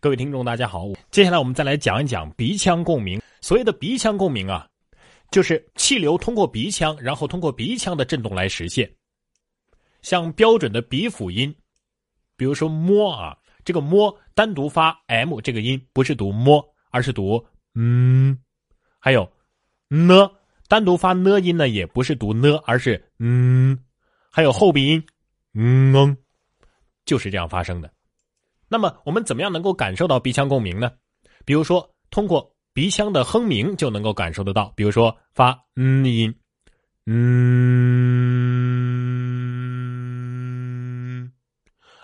各位听众，大家好。接下来我们再来讲一讲鼻腔共鸣。所谓的鼻腔共鸣啊，就是气流通过鼻腔，然后通过鼻腔的振动来实现。像标准的鼻辅音，比如说摸啊，这个摸单独发 m 这个音，不是读摸，而是读嗯。还有呢，单独发呢音呢，也不是读呢，而是嗯。还有后鼻音嗯，就是这样发生的。那么我们怎么样能够感受到鼻腔共鸣呢？比如说，通过鼻腔的哼鸣就能够感受得到。比如说发嗯音，嗯，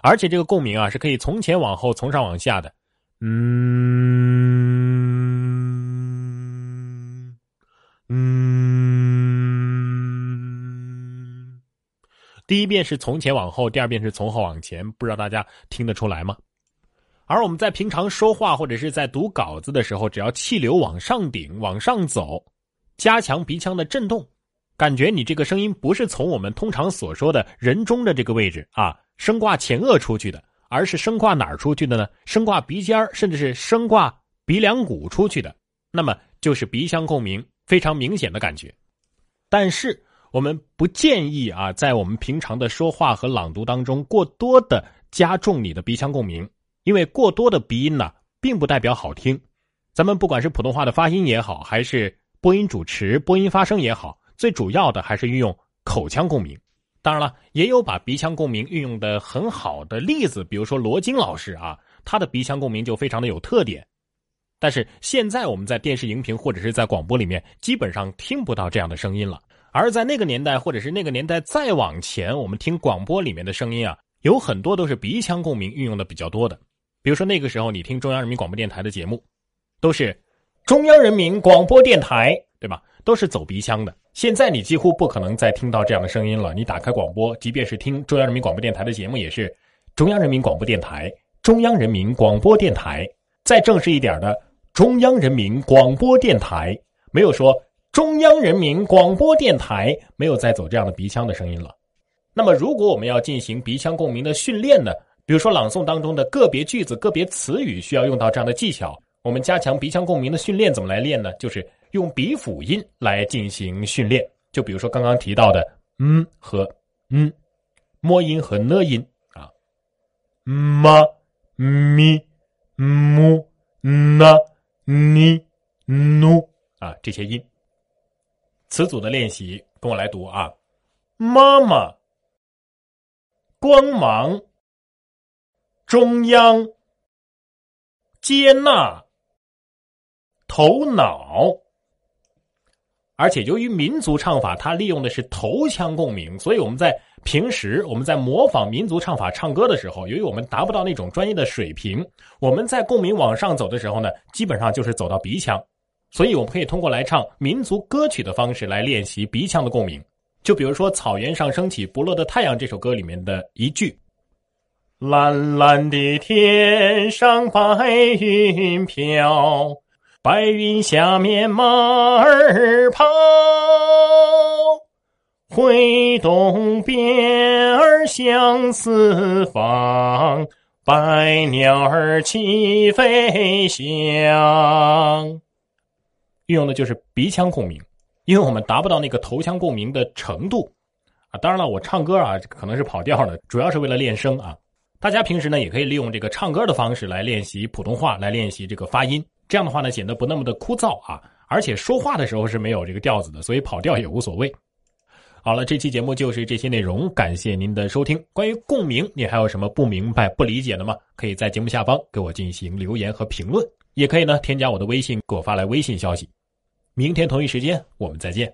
而且这个共鸣啊是可以从前往后、从上往下的，嗯，嗯，第一遍是从前往后，第二遍是从后往前，不知道大家听得出来吗？而我们在平常说话或者是在读稿子的时候，只要气流往上顶、往上走，加强鼻腔的震动，感觉你这个声音不是从我们通常所说的人中的这个位置啊，声挂前颚出去的，而是声挂哪儿出去的呢？声挂鼻尖甚至是声挂鼻梁骨出去的，那么就是鼻腔共鸣非常明显的感觉。但是我们不建议啊，在我们平常的说话和朗读当中过多的加重你的鼻腔共鸣。因为过多的鼻音呢，并不代表好听。咱们不管是普通话的发音也好，还是播音主持、播音发声也好，最主要的还是运用口腔共鸣。当然了，也有把鼻腔共鸣运用的很好的例子，比如说罗京老师啊，他的鼻腔共鸣就非常的有特点。但是现在我们在电视荧屏或者是在广播里面，基本上听不到这样的声音了。而在那个年代，或者是那个年代再往前，我们听广播里面的声音啊，有很多都是鼻腔共鸣运用的比较多的。比如说那个时候，你听中央人民广播电台的节目，都是中央人民广播电台，对吧？都是走鼻腔的。现在你几乎不可能再听到这样的声音了。你打开广播，即便是听中央人民广播电台的节目，也是中央人民广播电台，中央人民广播电台。再正式一点的，中央人民广播电台，没有说中央人民广播电台，没有再走这样的鼻腔的声音了。那么，如果我们要进行鼻腔共鸣的训练呢？比如说，朗诵当中的个别句子、个别词语需要用到这样的技巧。我们加强鼻腔共鸣的训练怎么来练呢？就是用鼻辅音来进行训练。就比如说刚刚提到的“嗯”和“嗯”，摸音和呢音啊，妈、咪、mu、那、你、nu 啊这些音。词组的练习，跟我来读啊：妈妈、光芒。中央、接纳、头脑，而且由于民族唱法，它利用的是头腔共鸣，所以我们在平时我们在模仿民族唱法唱歌的时候，由于我们达不到那种专业的水平，我们在共鸣往上走的时候呢，基本上就是走到鼻腔，所以我们可以通过来唱民族歌曲的方式来练习鼻腔的共鸣。就比如说《草原上升起不落的太阳》这首歌里面的一句。蓝蓝的天上白云飘，白云下面马儿跑，挥动鞭儿向四方，百鸟儿齐飞翔。运用的就是鼻腔共鸣，因为我们达不到那个头腔共鸣的程度啊。当然了，我唱歌啊可能是跑调了，主要是为了练声啊。大家平时呢也可以利用这个唱歌的方式来练习普通话，来练习这个发音。这样的话呢显得不那么的枯燥啊，而且说话的时候是没有这个调子的，所以跑调也无所谓。好了，这期节目就是这些内容，感谢您的收听。关于共鸣，你还有什么不明白、不理解的吗？可以在节目下方给我进行留言和评论，也可以呢添加我的微信给我发来微信消息。明天同一时间我们再见。